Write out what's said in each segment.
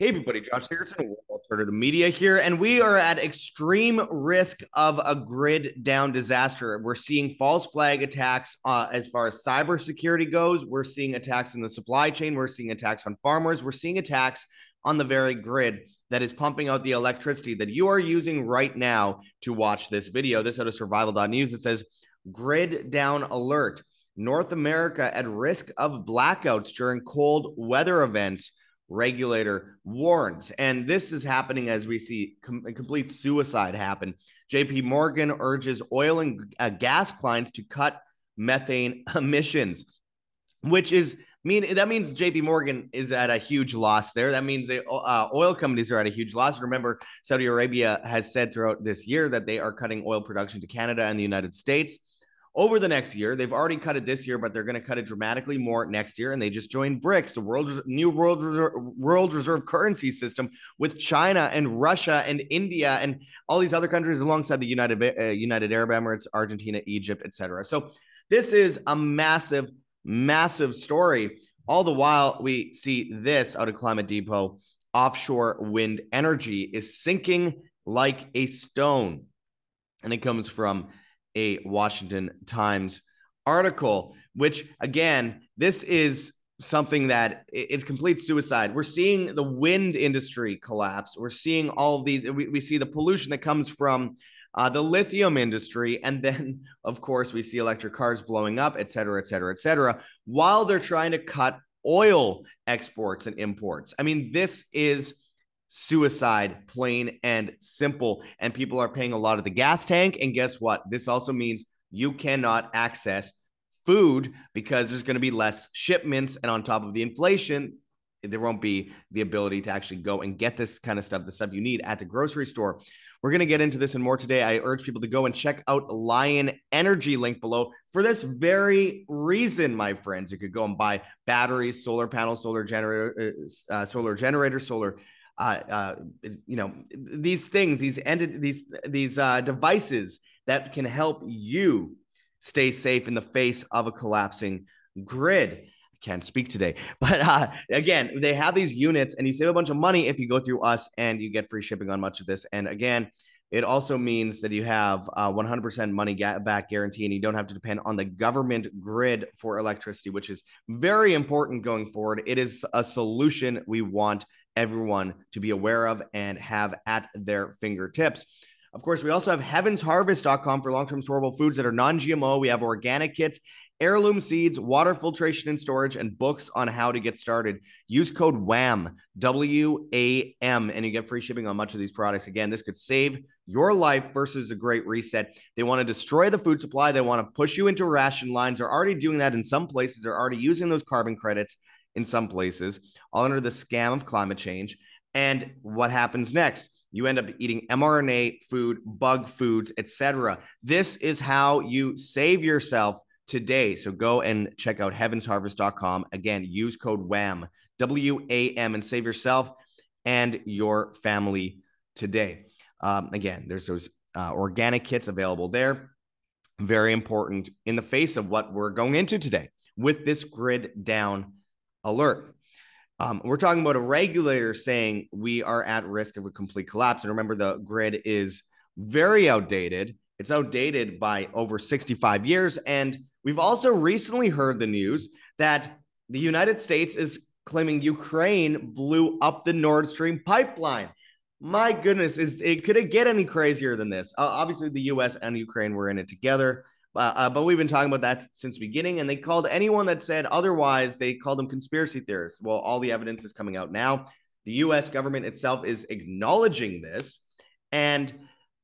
Hey everybody, Josh Sigurdson, Alternative Media here, and we are at extreme risk of a grid down disaster. We're seeing false flag attacks uh, as far as cybersecurity goes. We're seeing attacks in the supply chain. We're seeing attacks on farmers. We're seeing attacks on the very grid that is pumping out the electricity that you are using right now to watch this video. This out of survival.news. It says grid down alert. North America at risk of blackouts during cold weather events regulator warns. And this is happening as we see com- complete suicide happen. JP Morgan urges oil and uh, gas clients to cut methane emissions, which is mean that means JP Morgan is at a huge loss there. That means the uh, oil companies are at a huge loss. Remember, Saudi Arabia has said throughout this year that they are cutting oil production to Canada and the United States over the next year. They've already cut it this year, but they're going to cut it dramatically more next year. And they just joined BRICS, the world new world reserve, world reserve currency system with China and Russia and India and all these other countries alongside the United uh, United Arab Emirates, Argentina, Egypt, etc. So this is a massive, massive story. All the while, we see this out of Climate Depot: offshore wind energy is sinking like a stone, and it comes from a Washington Times article, which again, this is something that it's complete suicide. We're seeing the wind industry collapse. We're seeing all of these. We, we see the pollution that comes from uh, the lithium industry. And then, of course, we see electric cars blowing up, et cetera, et cetera, et cetera, while they're trying to cut oil exports and imports. I mean, this is suicide, plain and simple. And people are paying a lot of the gas tank. And guess what? This also means you cannot access food because there's going to be less shipments. And on top of the inflation, there won't be the ability to actually go and get this kind of stuff, the stuff you need at the grocery store. We're going to get into this and more today. I urge people to go and check out Lion Energy link below for this very reason, my friends. You could go and buy batteries, solar panels, solar generator, uh, uh solar generator, solar uh, uh, you know these things these ended these these uh, devices that can help you stay safe in the face of a collapsing grid I can't speak today but uh, again they have these units and you save a bunch of money if you go through us and you get free shipping on much of this and again it also means that you have 100% money back guarantee and you don't have to depend on the government grid for electricity, which is very important going forward. It is a solution we want everyone to be aware of and have at their fingertips. Of course, we also have heavensharvest.com for long term storable foods that are non GMO. We have organic kits, heirloom seeds, water filtration and storage, and books on how to get started. Use code WAM, W A M, and you get free shipping on much of these products. Again, this could save your life versus a great reset. They want to destroy the food supply, they want to push you into ration lines. They're already doing that in some places, they're already using those carbon credits in some places, all under the scam of climate change. And what happens next? You end up eating mRNA food, bug foods, etc. This is how you save yourself today. So go and check out heavensharvest.com. Again, use code WAM, W A M, and save yourself and your family today. Um, again, there's those uh, organic kits available there. Very important in the face of what we're going into today with this grid down alert. Um, we're talking about a regulator saying we are at risk of a complete collapse. And remember, the grid is very outdated. It's outdated by over 65 years. And we've also recently heard the news that the United States is claiming Ukraine blew up the Nord Stream pipeline. My goodness, is it could it get any crazier than this? Uh, obviously, the U.S. and Ukraine were in it together. Uh, uh, but we've been talking about that since the beginning, and they called anyone that said otherwise, they called them conspiracy theorists. Well, all the evidence is coming out now. The US government itself is acknowledging this. And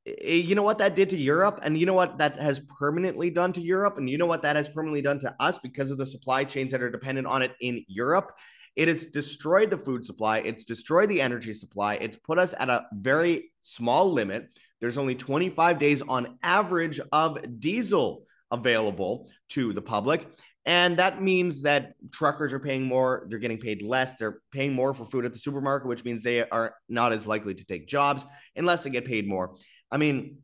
eh, you know what that did to Europe? And you know what that has permanently done to Europe? And you know what that has permanently done to us because of the supply chains that are dependent on it in Europe? It has destroyed the food supply. It's destroyed the energy supply. It's put us at a very small limit. There's only 25 days on average of diesel available to the public. And that means that truckers are paying more, they're getting paid less, they're paying more for food at the supermarket, which means they are not as likely to take jobs unless they get paid more. I mean,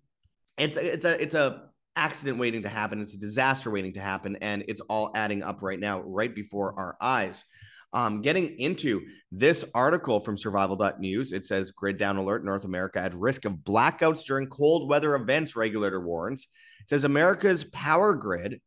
it's it's a it's a accident waiting to happen, it's a disaster waiting to happen, and it's all adding up right now, right before our eyes. Um, getting into this article from survival.news, it says grid down alert North America at risk of blackouts during cold weather events, regulator warns. Says America's power grid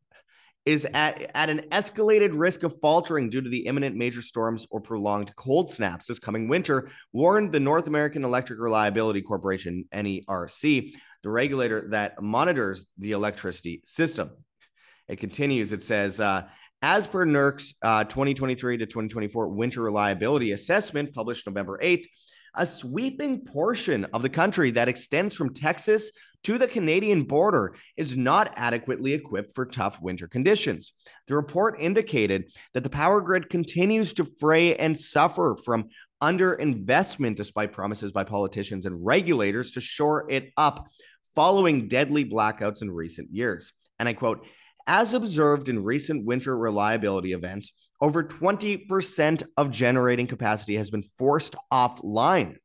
is at, at an escalated risk of faltering due to the imminent major storms or prolonged cold snaps this coming winter, warned the North American Electric Reliability Corporation, NERC, the regulator that monitors the electricity system. It continues, it says, uh, as per NERC's uh, 2023 to 2024 winter reliability assessment published November 8th, a sweeping portion of the country that extends from Texas to the Canadian border is not adequately equipped for tough winter conditions. The report indicated that the power grid continues to fray and suffer from underinvestment despite promises by politicians and regulators to shore it up following deadly blackouts in recent years. And I quote, as observed in recent winter reliability events, over 20% of generating capacity has been forced offline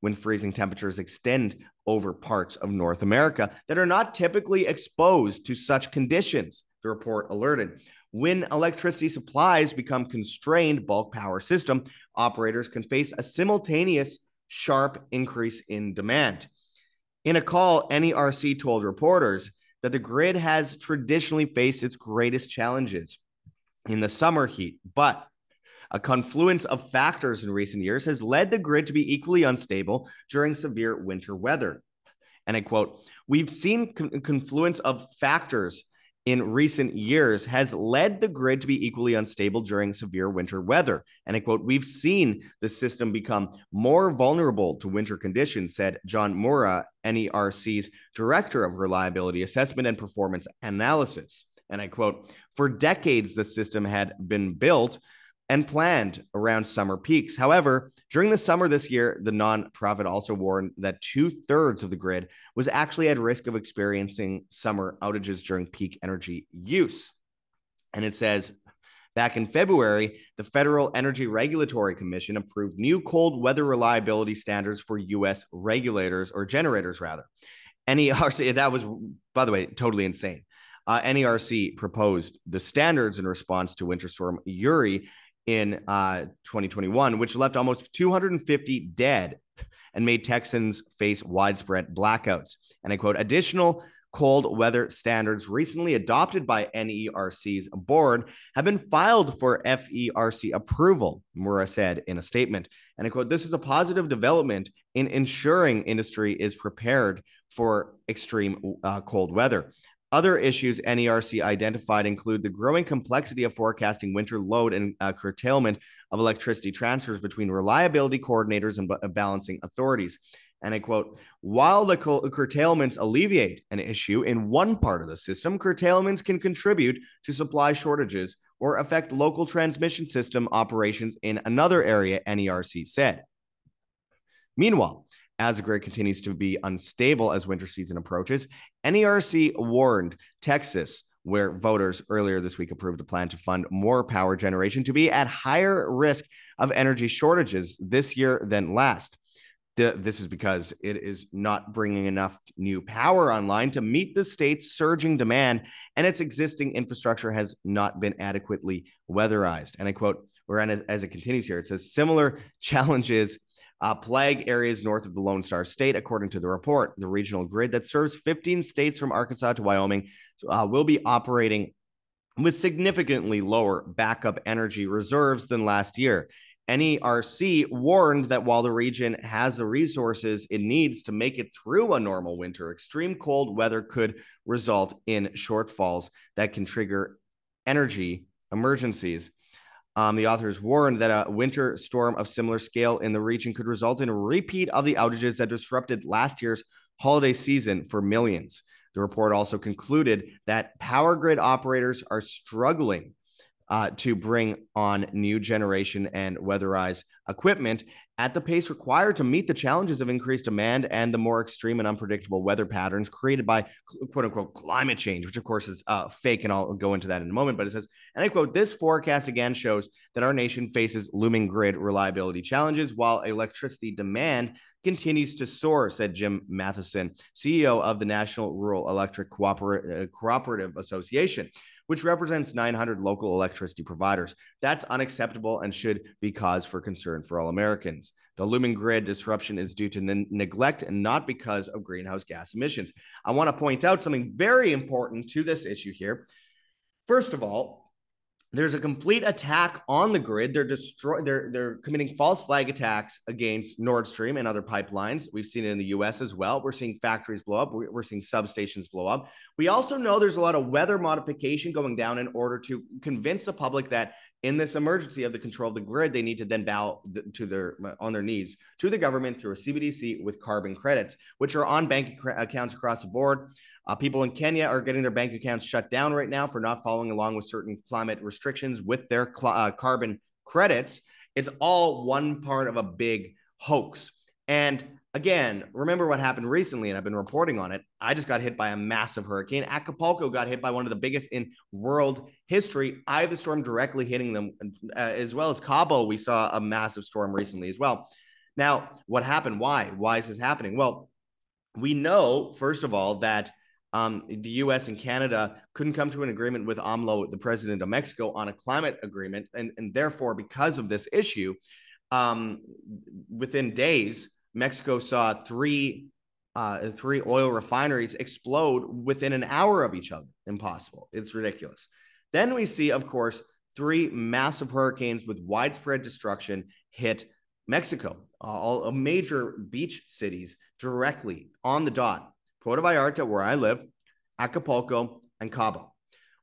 when freezing temperatures extend over parts of North America that are not typically exposed to such conditions, the report alerted. When electricity supplies become constrained bulk power system, operators can face a simultaneous sharp increase in demand. In a call, NERC told reporters that the grid has traditionally faced its greatest challenges in the summer heat, but a confluence of factors in recent years has led the grid to be equally unstable during severe winter weather. And I quote, we've seen con- confluence of factors in recent years has led the grid to be equally unstable during severe winter weather. And I quote, we've seen the system become more vulnerable to winter conditions, said John Moura, NERC's Director of Reliability Assessment and Performance Analysis. And I quote, for decades, the system had been built and planned around summer peaks. However, during the summer this year, the nonprofit also warned that two thirds of the grid was actually at risk of experiencing summer outages during peak energy use. And it says, Back in February, the Federal Energy Regulatory Commission approved new cold weather reliability standards for US regulators or generators, rather. NERC, that was, by the way, totally insane uh, NERC proposed the standards in response to Winter Storm Uri in uh, 2021, which left almost 250 dead and made Texans face widespread blackouts. And I quote, additional cold weather standards recently adopted by NERC's board have been filed for FERC approval, Moura said in a statement. And I quote, this is a positive development in ensuring industry is prepared for extreme uh, cold weather. Other issues NERC identified include the growing complexity of forecasting winter load and uh, curtailment of electricity transfers between reliability coordinators and b- balancing authorities. And I quote, while the co- curtailments alleviate an issue in one part of the system, curtailments can contribute to supply shortages or affect local transmission system operations in another area, NERC said. Meanwhile, as the grid continues to be unstable as winter season approaches. NERC warned Texas, where voters earlier this week approved a plan to fund more power generation, to be at higher risk of energy shortages this year than last. This is because it is not bringing enough new power online to meet the state's surging demand, and its existing infrastructure has not been adequately weatherized. And I quote, whereas as, as it continues here, it says similar challenges uh, plague areas north of the Lone Star State, according to the report. The regional grid that serves 15 states from Arkansas to Wyoming uh, will be operating with significantly lower backup energy reserves than last year. NERC warned that while the region has the resources it needs to make it through a normal winter, extreme cold weather could result in shortfalls that can trigger energy emergencies. Um, the authors warned that a winter storm of similar scale in the region could result in a repeat of the outages that disrupted last year's holiday season for millions. The report also concluded that power grid operators are struggling uh, to bring on new generation and weatherize equipment at the pace required to meet the challenges of increased demand and the more extreme and unpredictable weather patterns created by quote unquote climate change, which of course is uh, fake. And I'll go into that in a moment. But it says, and I quote, this forecast again shows that our nation faces looming grid reliability challenges while electricity demand continues to soar, said Jim Matheson, CEO of the National Rural Electric Cooper- uh, Cooperative Association. Which represents 900 local electricity providers. That's unacceptable and should be cause for concern for all Americans. The looming grid disruption is due to ne- neglect and not because of greenhouse gas emissions. I want to point out something very important to this issue here. First of all, there's a complete attack on the grid. They're destroy they're they're committing false flag attacks against Nord Stream and other pipelines. We've seen it in the US as well. We're seeing factories blow up. We're seeing substations blow up. We also know there's a lot of weather modification going down in order to convince the public that in this emergency of the control of the grid, they need to then bow to their on their knees to the government through a CBDC with carbon credits, which are on bank accounts across the board. Uh, people in Kenya are getting their bank accounts shut down right now for not following along with certain climate restrictions with their cl- uh, carbon credits. It's all one part of a big hoax. And again, remember what happened recently, and I've been reporting on it. I just got hit by a massive hurricane. Acapulco got hit by one of the biggest in world history. I have the storm directly hitting them, uh, as well as Cabo. We saw a massive storm recently as well. Now, what happened? Why? Why is this happening? Well, we know, first of all, that um, the US and Canada couldn't come to an agreement with AMLO, the president of Mexico, on a climate agreement. And, and therefore, because of this issue, um, within days, Mexico saw three uh, three oil refineries explode within an hour of each other. Impossible. It's ridiculous. Then we see, of course, three massive hurricanes with widespread destruction hit Mexico, all major beach cities directly on the dot. Puerto Vallarta, where I live, Acapulco, and Cabo.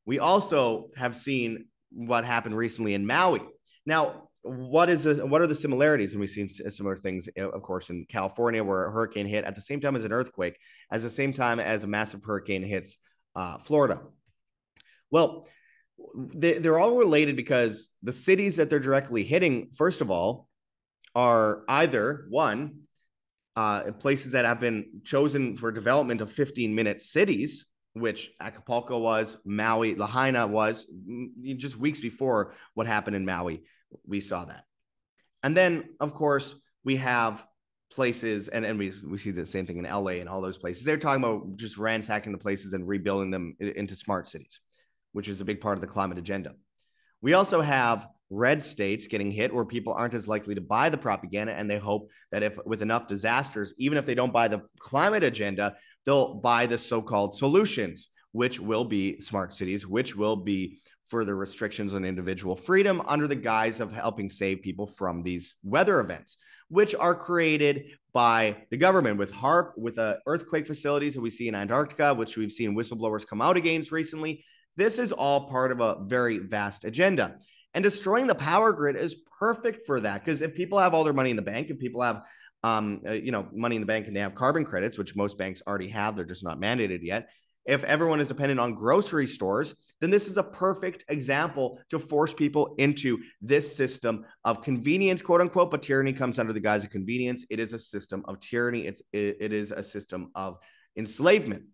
We also have seen what happened recently in Maui. Now, what is the, what are the similarities? And we've seen similar things, of course, in California, where a hurricane hit at the same time as an earthquake, at the same time as a massive hurricane hits uh, Florida. Well, they, they're all related because the cities that they're directly hitting, first of all, are either one uh, places that have been chosen for development of 15 minute cities, which Acapulco was, Maui, Lahaina was, just weeks before what happened in Maui, we saw that. And then, of course, we have places, and, and we, we see the same thing in LA and all those places. They're talking about just ransacking the places and rebuilding them into smart cities, which is a big part of the climate agenda. We also have red states getting hit where people aren't as likely to buy the propaganda and they hope that if with enough disasters even if they don't buy the climate agenda they'll buy the so-called solutions which will be smart cities which will be further restrictions on individual freedom under the guise of helping save people from these weather events which are created by the government with harp with uh, earthquake facilities that we see in antarctica which we've seen whistleblowers come out against recently. This is all part of a very vast agenda and destroying the power grid is perfect for that because if people have all their money in the bank, if people have um, uh, you know, money in the bank and they have carbon credits, which most banks already have, they're just not mandated yet. If everyone is dependent on grocery stores, then this is a perfect example to force people into this system of convenience, quote unquote. But tyranny comes under the guise of convenience. It is a system of tyranny. It's it, it is a system of enslavement.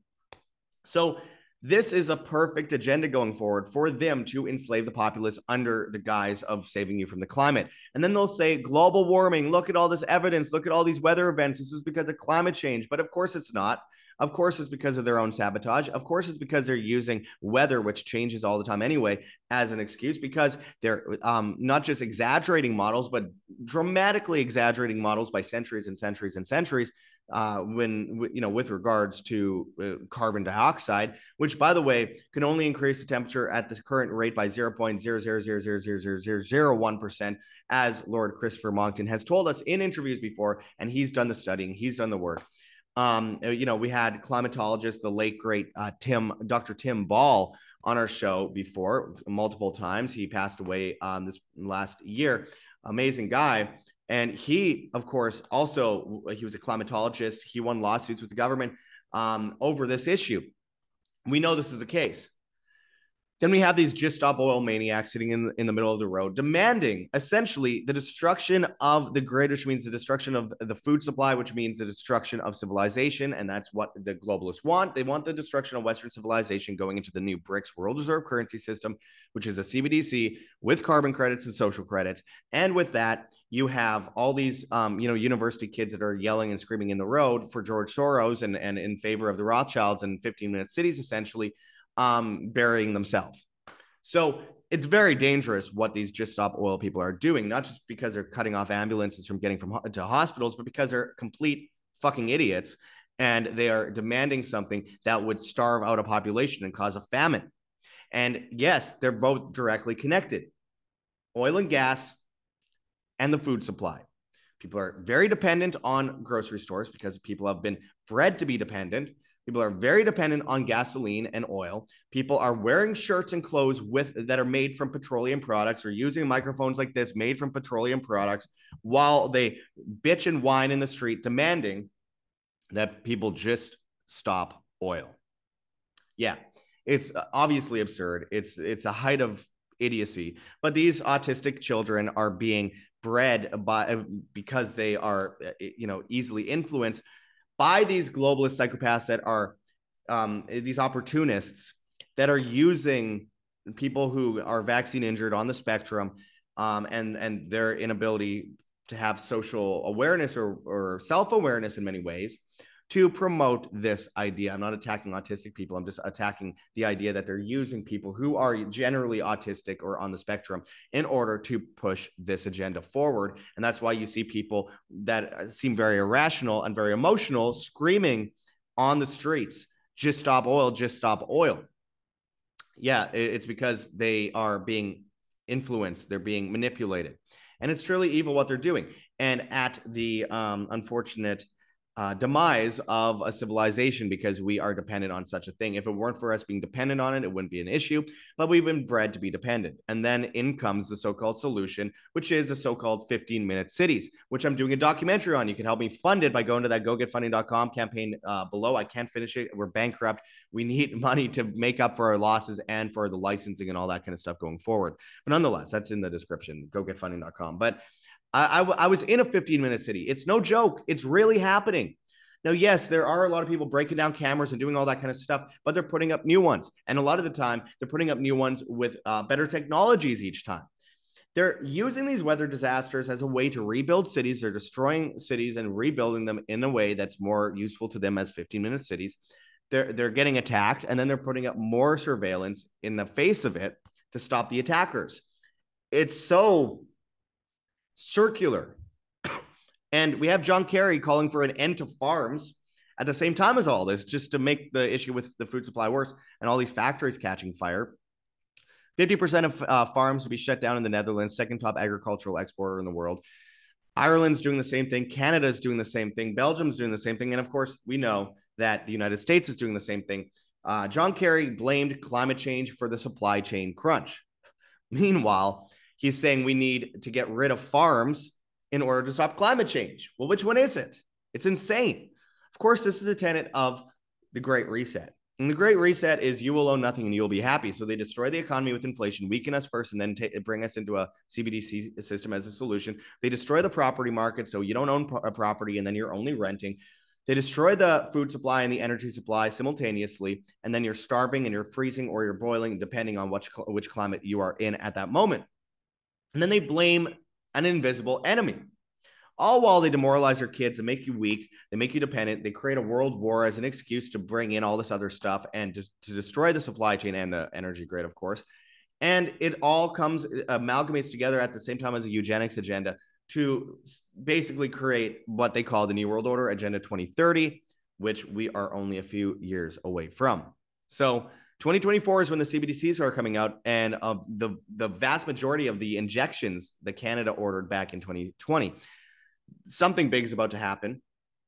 So this is a perfect agenda going forward for them to enslave the populace under the guise of saving you from the climate. And then they'll say global warming, look at all this evidence, look at all these weather events. This is because of climate change. But of course, it's not. Of course, it's because of their own sabotage. Of course, it's because they're using weather, which changes all the time anyway, as an excuse because they're um, not just exaggerating models, but dramatically exaggerating models by centuries and centuries and centuries uh, when you know with regards to uh, carbon dioxide, which by the way can only increase the temperature at the current rate by 0.000000001 percent, as Lord Christopher Monckton has told us in interviews before, and he's done the studying, he's done the work. Um, uh, you know, we had climatologist, the late great uh, Tim, Dr. Tim Ball, on our show before multiple times. He passed away um, this last year. Amazing guy. And he, of course, also he was a climatologist. He won lawsuits with the government um, over this issue. We know this is the case. Then we have these just stop oil maniacs sitting in, in the middle of the road, demanding essentially the destruction of the grid, which means the destruction of the food supply, which means the destruction of civilization. And that's what the globalists want. They want the destruction of Western civilization going into the new BRICS world reserve currency system, which is a CBDC with carbon credits and social credits. And with that, you have all these, um, you know, university kids that are yelling and screaming in the road for George Soros and, and in favor of the Rothschilds and 15 minute cities, essentially um, burying themselves. So it's very dangerous what these just stop oil people are doing, not just because they're cutting off ambulances from getting from to hospitals, but because they're complete fucking idiots and they are demanding something that would starve out a population and cause a famine. And yes, they're both directly connected. Oil and gas and the food supply. People are very dependent on grocery stores because people have been bred to be dependent. People are very dependent on gasoline and oil. People are wearing shirts and clothes with that are made from petroleum products or using microphones like this made from petroleum products while they bitch and whine in the street demanding that people just stop oil. Yeah, it's uh, obviously absurd. It's it's a height of idiocy. But these autistic children are being bred by because they are you know easily influenced by these globalist psychopaths that are um, these opportunists that are using people who are vaccine injured on the spectrum um, and and their inability to have social awareness or, or self-awareness in many ways to promote this idea. I'm not attacking autistic people. I'm just attacking the idea that they're using people who are generally autistic or on the spectrum in order to push this agenda forward. And that's why you see people that seem very irrational and very emotional screaming on the streets, just stop oil, just stop oil. Yeah, it's because they are being influenced, they're being manipulated. And it's truly evil what they're doing. And at the um, unfortunate uh, demise of a civilization because we are dependent on such a thing. If it weren't for us being dependent on it, it wouldn't be an issue, but we've been bred to be dependent. And then in comes the so called solution, which is the so called 15 minute cities, which I'm doing a documentary on. You can help me fund it by going to that gogetfunding.com campaign uh, below. I can't finish it. We're bankrupt. We need money to make up for our losses and for the licensing and all that kind of stuff going forward. But nonetheless, that's in the description, gogetfunding.com. But I, I, was in a 15 minute city. It's no joke. It's really happening. Now, yes, there are a lot of people breaking down cameras and doing all that kind of stuff, but they're putting up new ones. And a lot of the time, they're putting up new ones with uh, better technologies each time. They're using these weather disasters as a way to rebuild cities. They're destroying cities and rebuilding them in a way that's more useful to them as 15 minute cities. They're, they're getting attacked, and then they're putting up more surveillance in the face of it to stop the attackers. It's so circular. and we have John Kerry calling for an end to farms at the same time as all this, just to make the issue with the food supply worse and all these factories catching fire. 50% of uh, farms will be shut down in the Netherlands, second top agricultural exporter in the world. Ireland's doing the same thing. Canada's doing the same thing. Belgium's doing the same thing. And of course, we know that the United States is doing the same thing. Uh, John Kerry blamed climate change for the supply chain crunch. Meanwhile, He's saying we need to get rid of farms in order to stop climate change. Well, which one is it? It's insane. Of course, this is a tenet of the Great Reset. And the Great Reset is you will own nothing and you will be happy. So they destroy the economy with inflation, weaken us first, and then t- bring us into a CBDC system as a solution. They destroy the property market. So you don't own a property and then you're only renting. They destroy the food supply and the energy supply simultaneously. And then you're starving and you're freezing or you're boiling, depending on which, which climate you are in at that moment. And then they blame an invisible enemy. All while they demoralize your kids and make you weak, they make you dependent. They create a world war as an excuse to bring in all this other stuff and to, to destroy the supply chain and the energy grid, of course. And it all comes, amalgamates together at the same time as a eugenics agenda to basically create what they call the New World Order Agenda 2030, which we are only a few years away from. So, 2024 is when the CBDCs are coming out, and uh, the the vast majority of the injections that Canada ordered back in 2020, something big is about to happen.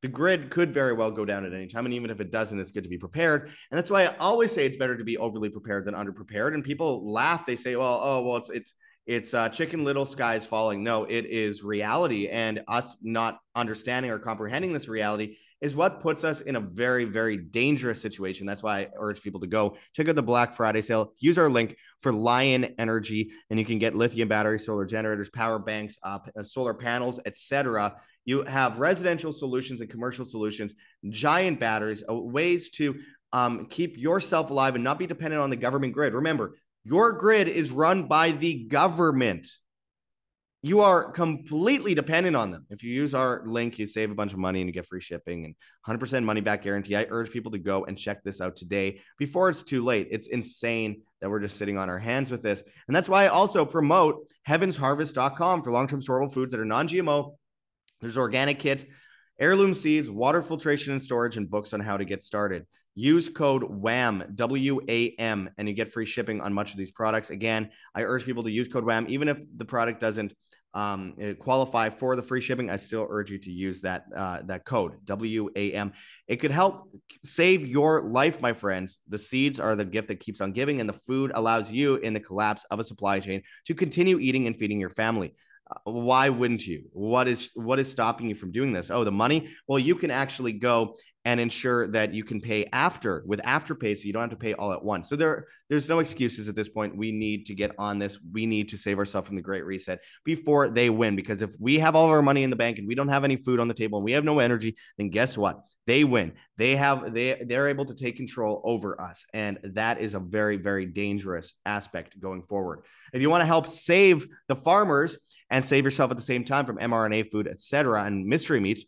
The grid could very well go down at any time, and even if it doesn't, it's good to be prepared. And that's why I always say it's better to be overly prepared than underprepared. And people laugh; they say, "Well, oh, well, it's it's it's uh, chicken little skies falling. No it is reality and us not understanding or comprehending this reality is what puts us in a very very dangerous situation. That's why i urge people to go check out the black friday sale. Use our link for lion energy and you can get lithium batteries solar generators power banks uh, solar panels etc you have residential solutions and commercial solutions giant batteries uh, ways to um, keep yourself alive and not be dependent on the government grid. Remember your grid is run by the government. you are completely dependent on them. If you use our link, you save a bunch of money and you get free shipping and 100% money back guarantee. I urge people to go and check this out today before it's too late. It's insane that we're just sitting on our hands with this. And that's why I also promote heavensharvest.com for long term storable foods that are non GMO. There's organic kits, heirloom seeds, water filtration and storage, and books on how to get started. Use code WAM, W A M, and you get free shipping on much of these products. Again, I urge people to use code WAM, even if the product doesn't um, eh, qualify for the free shipping, I still urge you to use that uh, that code WAM. It could help save your life, my friends. The seeds are the gift that keeps on giving, and the food allows you, in the collapse of a supply chain, to continue eating and feeding your family. Uh, why wouldn't you? What is what is stopping you from doing this? Oh, the money. Well, you can actually go and ensure that you can pay after with afterpay so you don't have to pay all at once. So there there's no excuses at this point. We need to get on this. We need to save ourselves from the great reset before they win because if we have all of our money in the bank and we don't have any food on the table and we have no energy, then guess what? They win. They have they they're able to take control over us and that is a very very dangerous aspect going forward. If you want to help save the farmers and save yourself at the same time from mRNA food, etc., and mystery meats,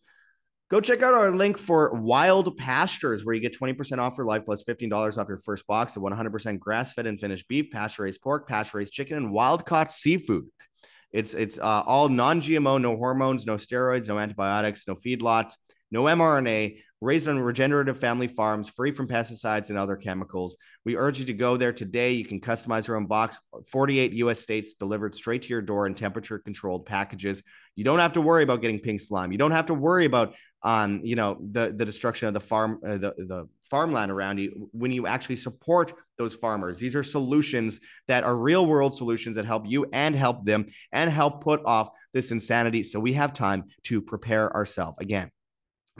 Go check out our link for Wild Pastures, where you get 20% off your life plus $15 off your first box of 100% grass fed and finished beef, pasture raised pork, pasture raised chicken, and wild caught seafood. It's it's uh, all non GMO, no hormones, no steroids, no antibiotics, no feedlots, no mRNA, raised on regenerative family farms, free from pesticides and other chemicals. We urge you to go there today. You can customize your own box, 48 US states delivered straight to your door in temperature controlled packages. You don't have to worry about getting pink slime. You don't have to worry about um, you know, the the destruction of the farm uh, the the farmland around you when you actually support those farmers. These are solutions that are real world solutions that help you and help them and help put off this insanity so we have time to prepare ourselves. Again,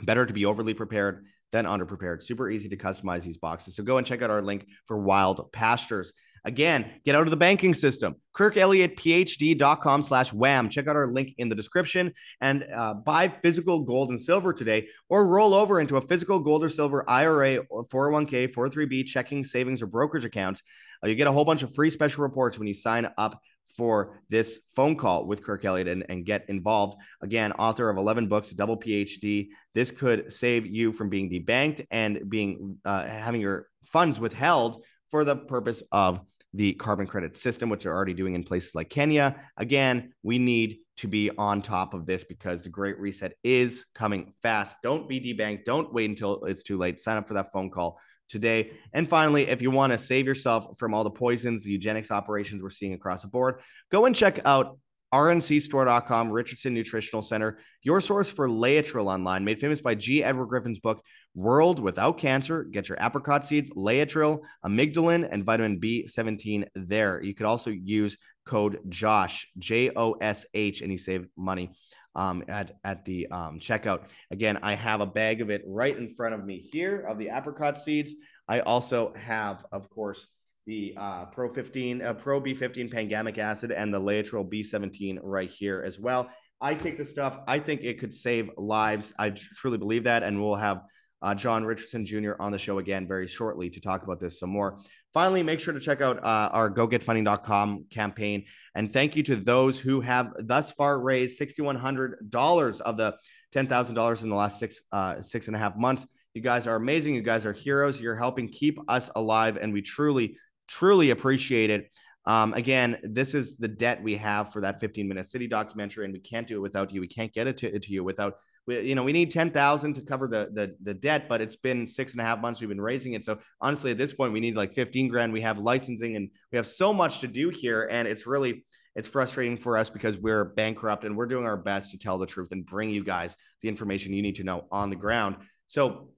Better to be overly prepared than underprepared. Super easy to customize these boxes. So go and check out our link for Wild Pastures. Again, get out of the banking system. KirkElliottPhD.com slash wam. Check out our link in the description and uh, buy physical gold and silver today or roll over into a physical gold or silver IRA or 401k, 403b checking, savings, or brokerage accounts. Uh, you get a whole bunch of free special reports when you sign up for this phone call with Kirk Elliott and, and get involved. Again, author of 11 books, a double PhD. This could save you from being debanked and being uh, having your funds withheld for the purpose of the carbon credit system, which are already doing in places like Kenya. Again, we need to be on top of this because the Great Reset is coming fast. Don't be debanked. Don't wait until it's too late. Sign up for that phone call today. And finally, if you want to save yourself from all the poisons, the eugenics operations we're seeing across the board, go and check out rncstore.com, Richardson Nutritional Center, your source for Laetrile online, made famous by G. Edward Griffin's book, World Without Cancer. Get your apricot seeds, Laetrile, amygdalin, and vitamin B17 there. You could also use code JOSH, J O S H, and you save money um, at at the um, checkout. Again, I have a bag of it right in front of me here of the apricot seeds. I also have, of course, the uh, Pro 15, uh, Pro B15 pangamic acid and the Laetrile B17 right here as well. I take this stuff. I think it could save lives. I truly believe that, and we'll have uh, John Richardson Jr. on the show again very shortly to talk about this some more. Finally, make sure to check out uh, our gogetfunding.com campaign. And thank you to those who have thus far raised $6,100 of the $10,000 in the last six, uh, six and a half months. You guys are amazing. You guys are heroes. You're helping keep us alive. And we truly, truly appreciate it. Um, again, this is the debt we have for that 15 minute city documentary, and we can't do it without you. We can't get it to, to you without, we, you know, we need 10,000 to cover the, the, the debt, but it's been six and a half months we've been raising it. So honestly, at this point, we need like 15 grand. We have licensing and we have so much to do here. And it's really, it's frustrating for us because we're bankrupt and we're doing our best to tell the truth and bring you guys the information you need to know on the ground. So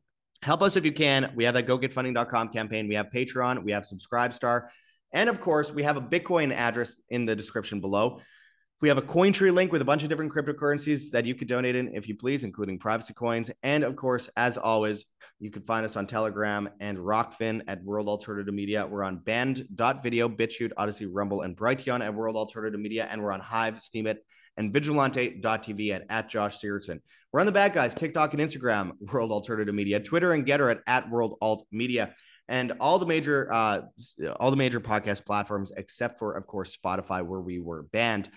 help us if you can. We have that gogetfunding.com campaign. We have Patreon. We have Subscribestar. And of course, we have a Bitcoin address in the description below. We have a Cointree link with a bunch of different cryptocurrencies that you could donate in if you please, including privacy coins. And of course, as always, you can find us on Telegram and Rokfin at World Alternative Media. We're on Banned.video, BitChute, Odysee, Rumble, and Brighteon at World Alternative Media. And we're on Hive, Steemit, and Vigilante.tv at, at Josh Sigurdson. We're on the bad guys, TikTok and Instagram, World Alternative Media, Twitter and Gettr at, at World Alt Media and all the major uh, all the major podcast platforms except for of course Spotify where we were banned.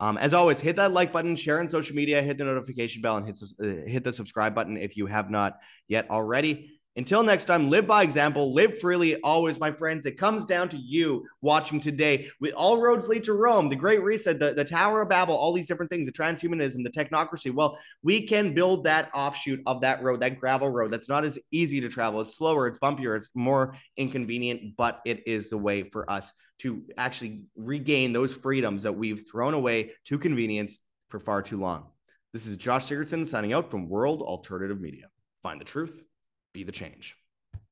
Um, as always, hit that like button, share on social media, hit the notification bell, and hit, uh, hit the subscribe button if you have not yet already. Until next time, live by example, live freely always, my friends. It comes down to you watching today. With all roads lead to Rome, the Great Reset, the, the Tower of Babel, all these different things, the transhumanism, the technocracy. Well, we can build that offshoot of that road, that gravel road. That's not as easy to travel. It's slower, it's bumpier, it's more inconvenient, but it is the way for us to actually regain those freedoms that we've thrown away to convenience for far too long. This is Josh Sigurdson signing out from World Alternative Media. Find the truth be the change.